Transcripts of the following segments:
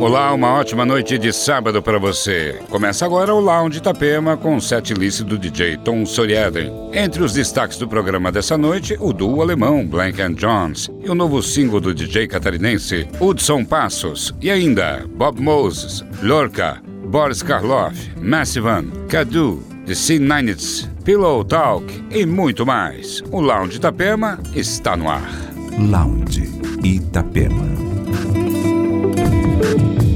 Olá, uma ótima noite de sábado para você. Começa agora o Lounge Itapema com o set list do DJ Tom Soriaden. Entre os destaques do programa dessa noite, o duo alemão Blank and Jones e o novo single do DJ catarinense Hudson Passos e ainda Bob Moses, Lorca, Boris Karloff, Massivan, Cadu, The C-Ninets, Pillow Talk e muito mais. O Lounge Itapema está no ar. Lounge Itapema. Thank you.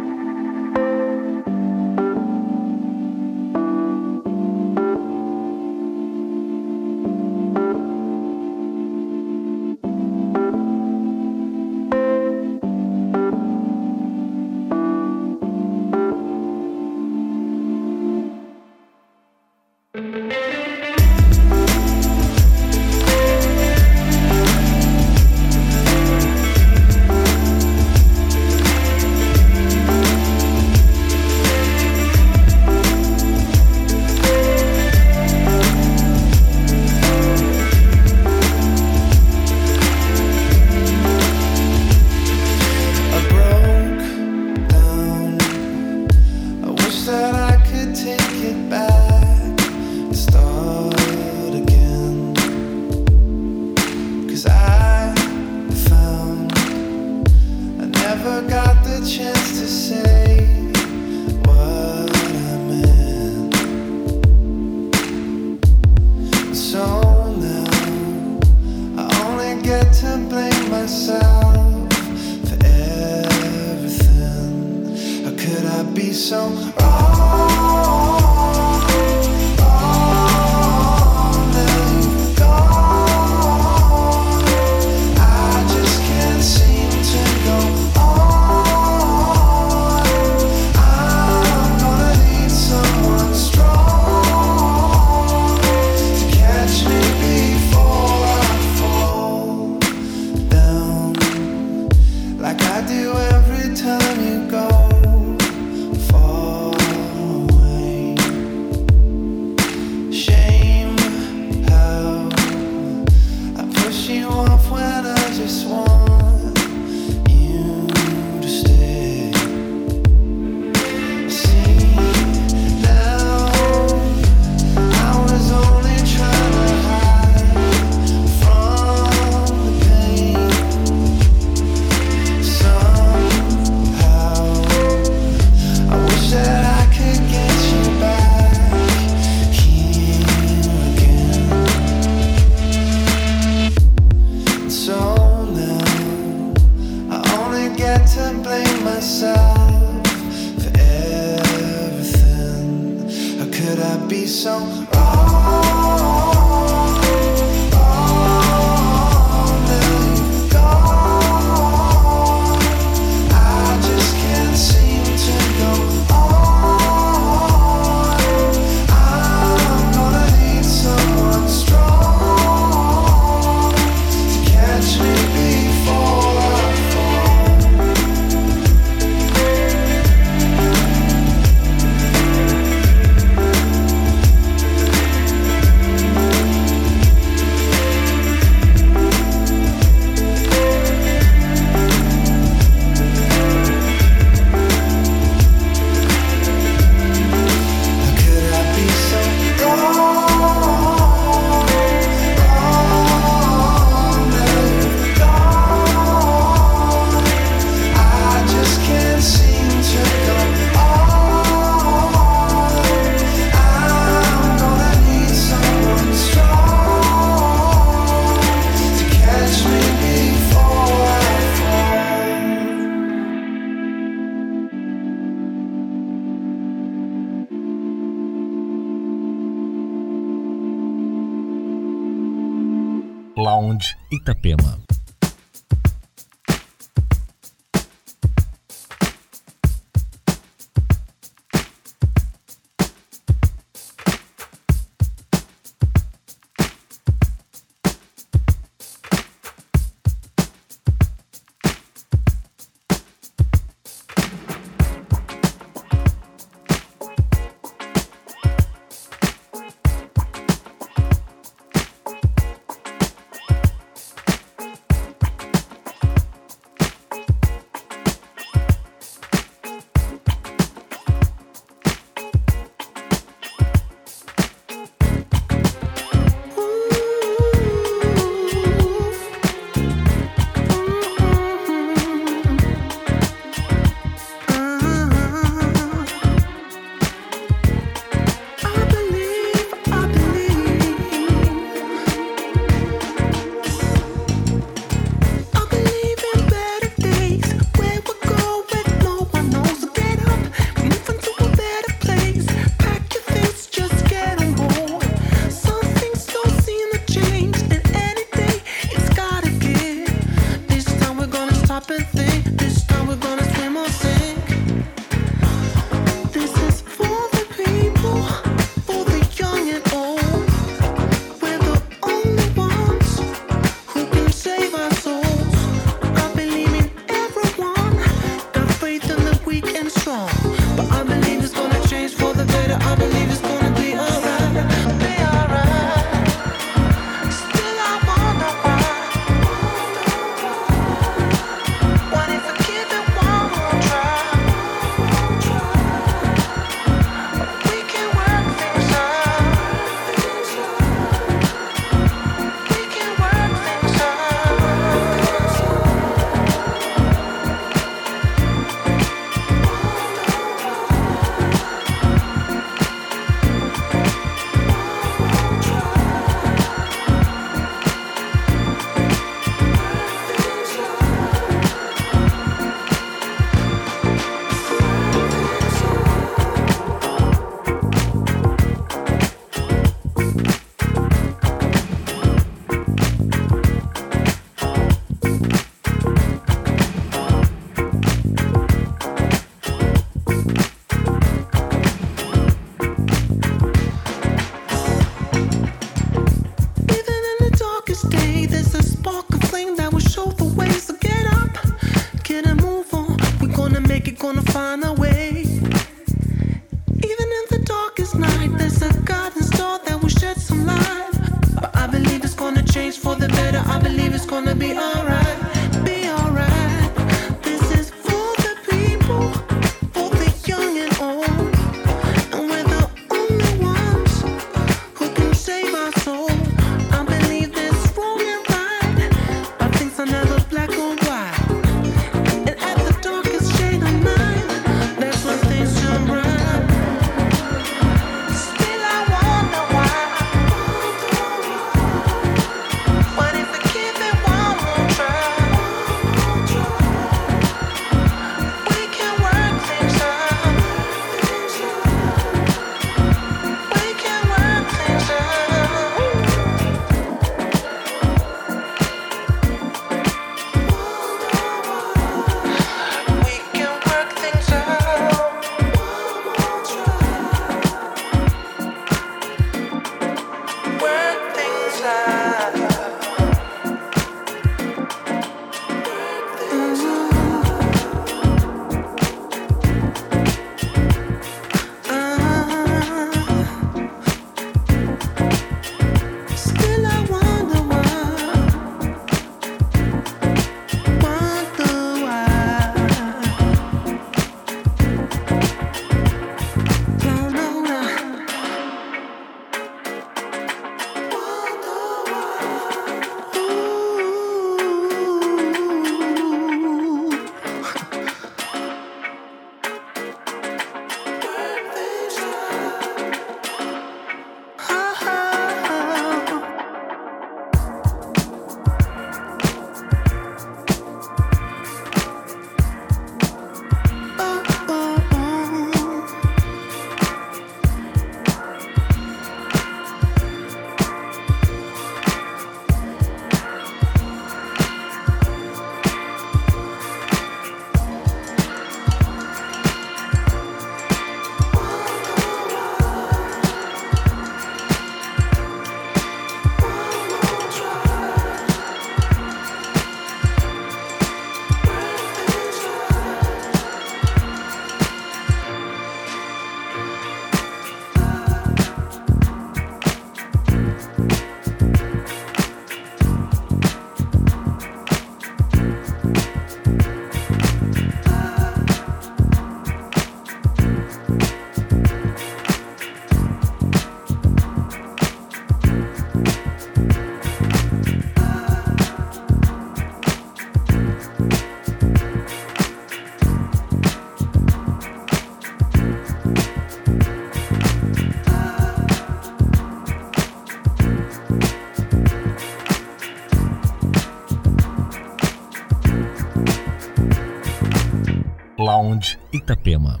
Lounge Itapema.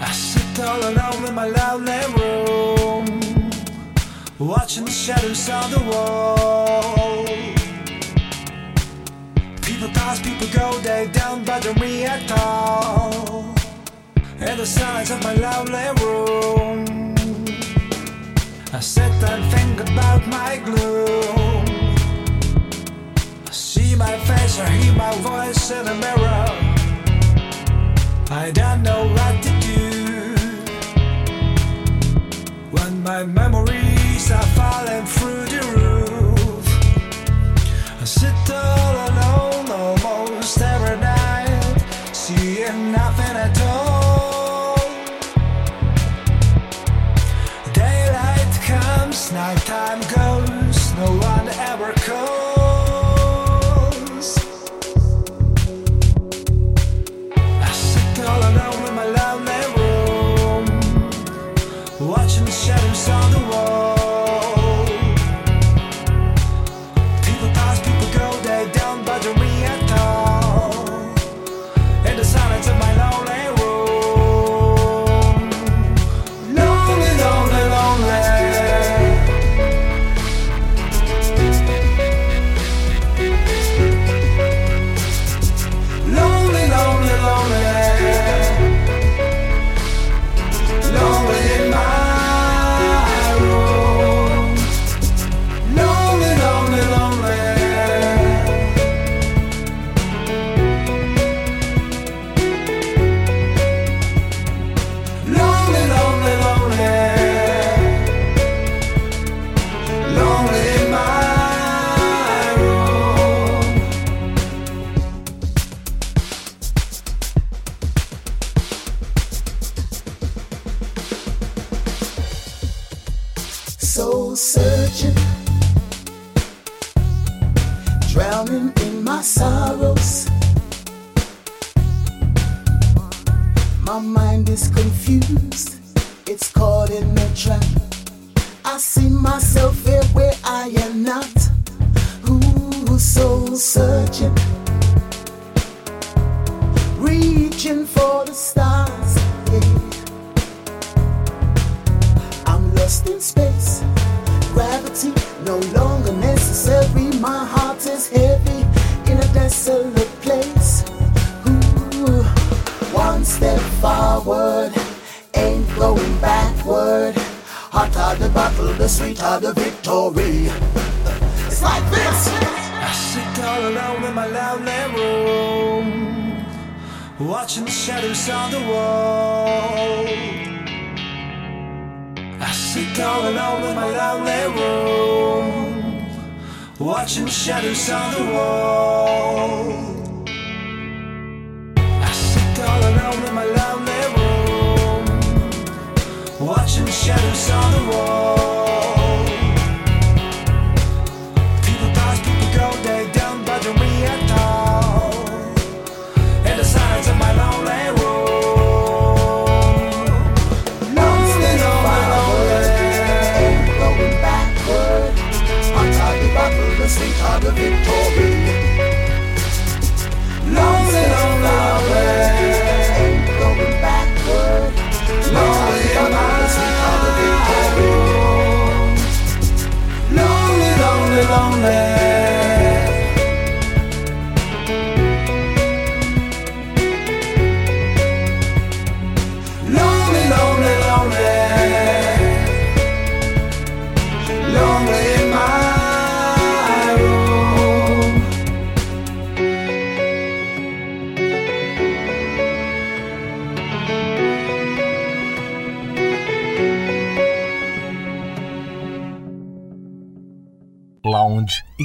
I sit all alone in my lonely room, watching the shadows on the wall. People pass, people go, they don't bother me at all. And the silence of my lonely room. I sit and think about my gloom. I see my face, I hear my voice in the mirror. I don't know what to do. When my memories are falling through the roof, I sit all alone, almost every night, seeing nothing.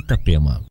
Itapema.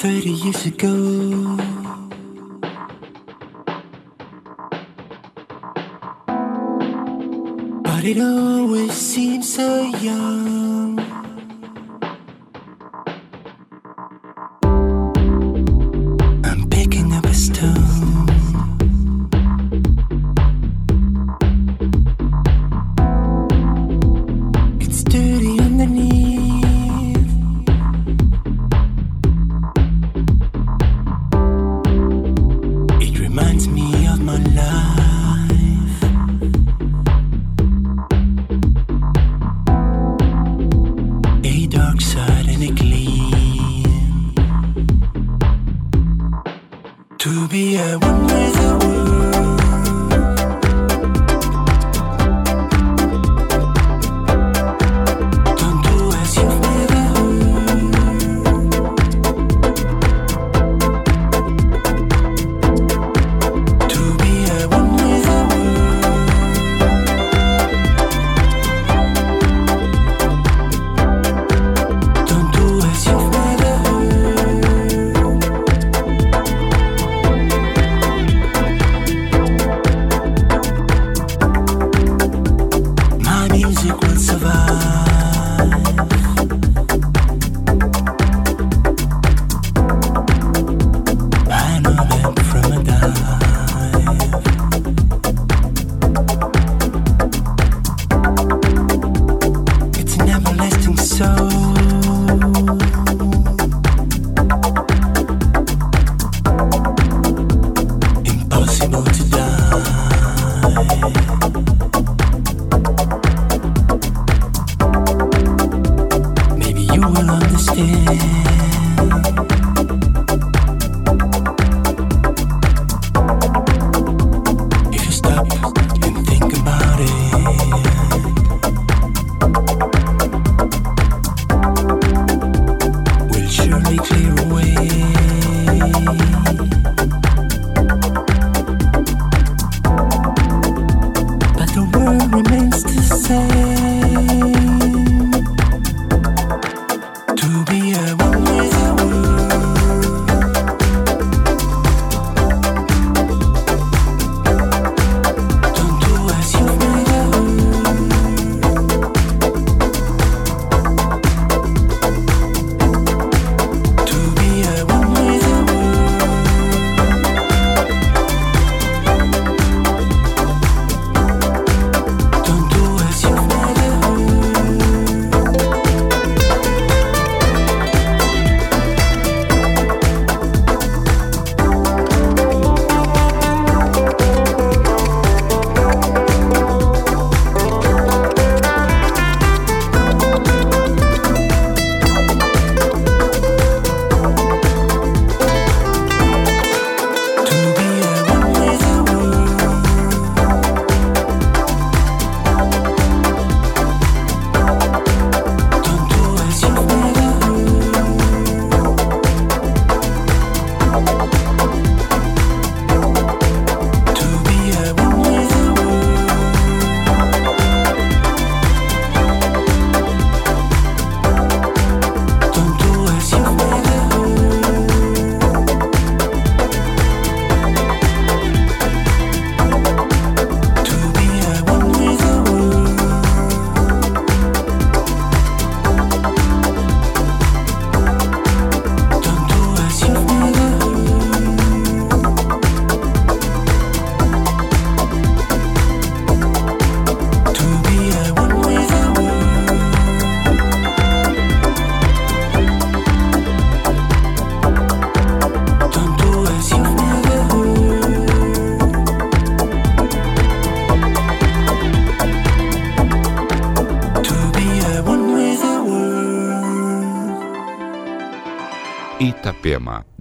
30 years ago. But it always seems so young. Maybe you will understand.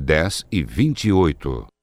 10 e 28.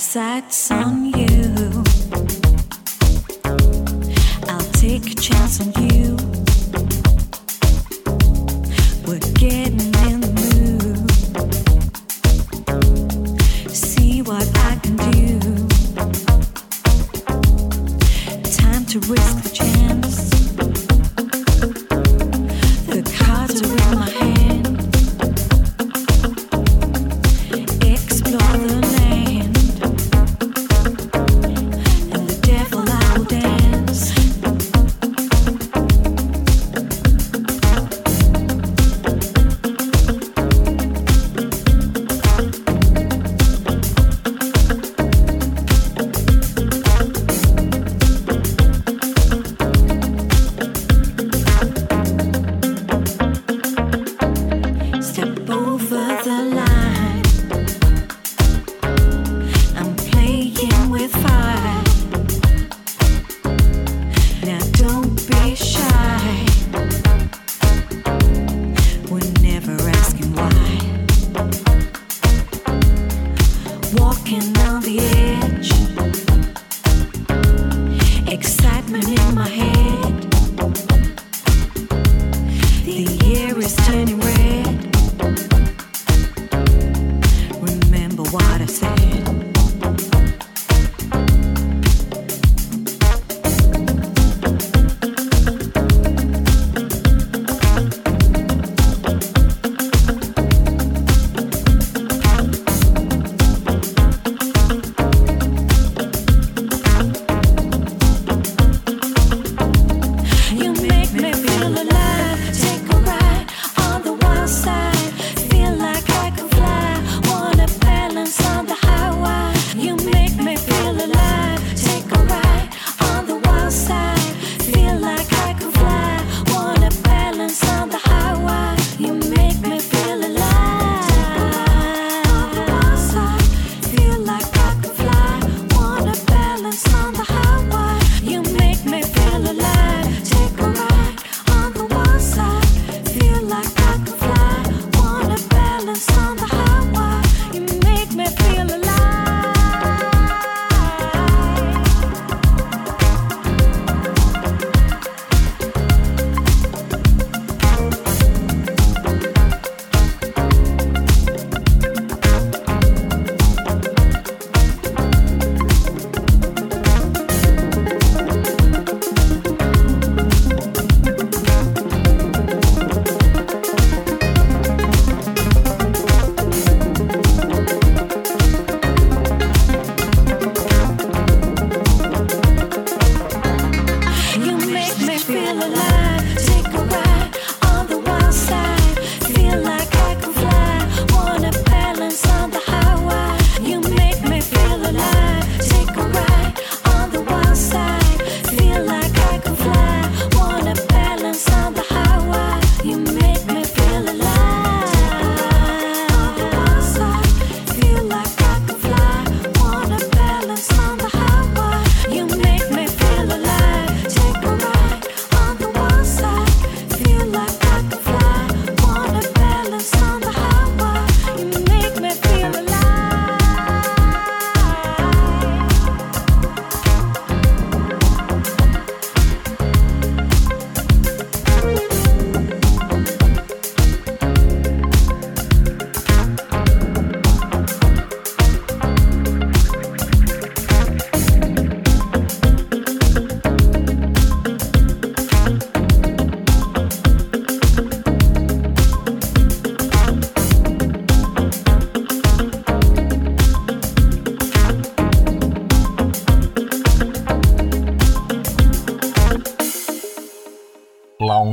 sad sun.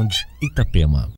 Sound Itapema.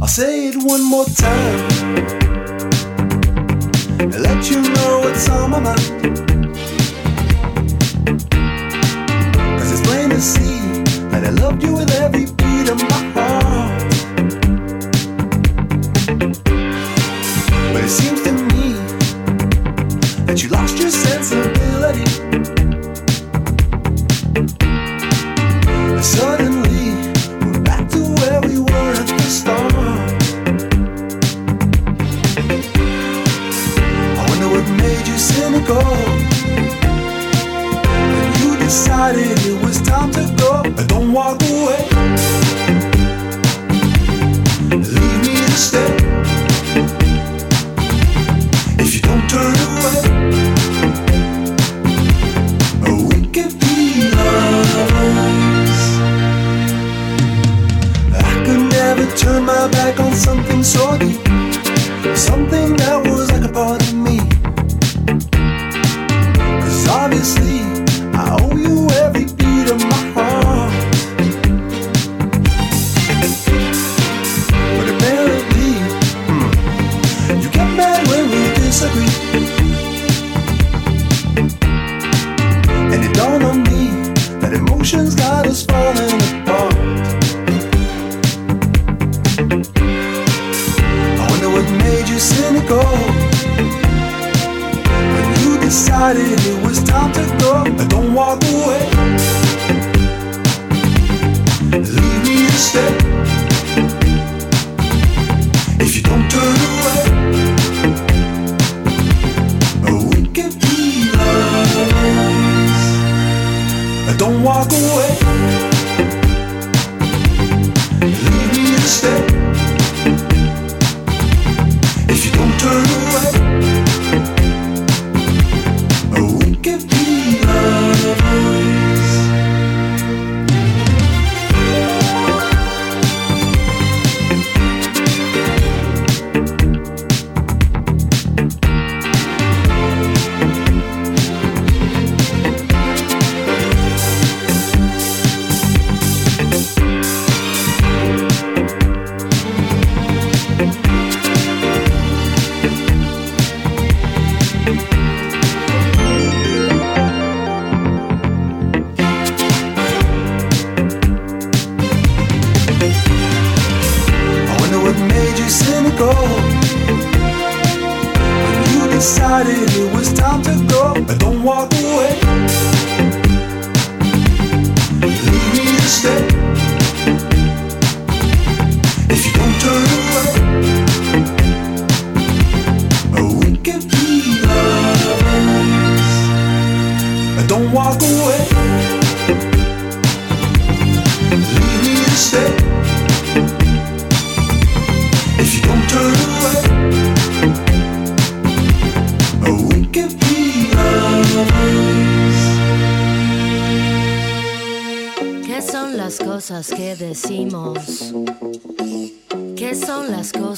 I'll say it one more time.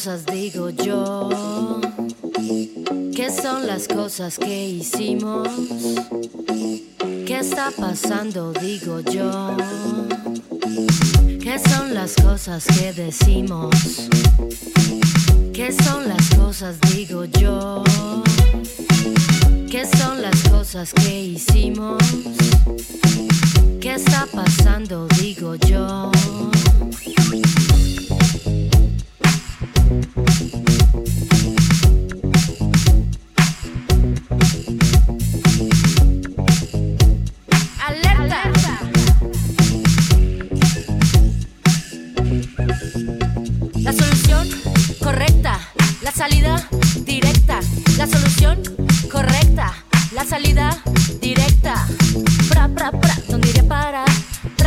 cosas digo yo? ¿Qué son las cosas que hicimos? ¿Qué está pasando digo yo? ¿Qué son las cosas que decimos? ¿Qué son las cosas digo yo? ¿Qué son las cosas que hicimos? ¿Qué está pasando digo yo?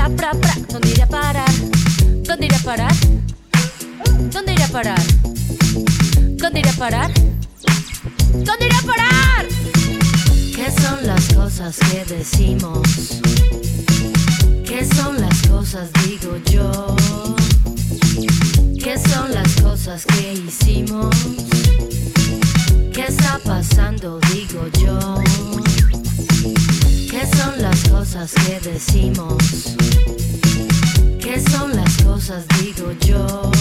pra, ¿Dónde iré a parar? ¿Dónde iré a parar? ¿Dónde iré a parar? ¿Dónde iré a parar? ¿Dónde iré a parar? ¿Qué son las cosas que decimos? ¿Qué son las cosas, digo yo? ¿Qué son las cosas que hicimos? ¿Qué está pasando, digo yo? ¿Qué son las cosas que decimos? ¿Qué son las cosas, digo yo?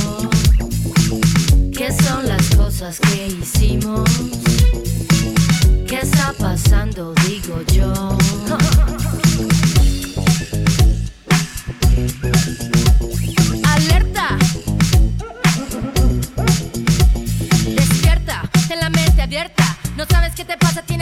¿Qué son las cosas que hicimos? ¿Qué está pasando, digo yo? ¡Alerta! Despierta, ten la mente abierta. No sabes qué te pasa, tienes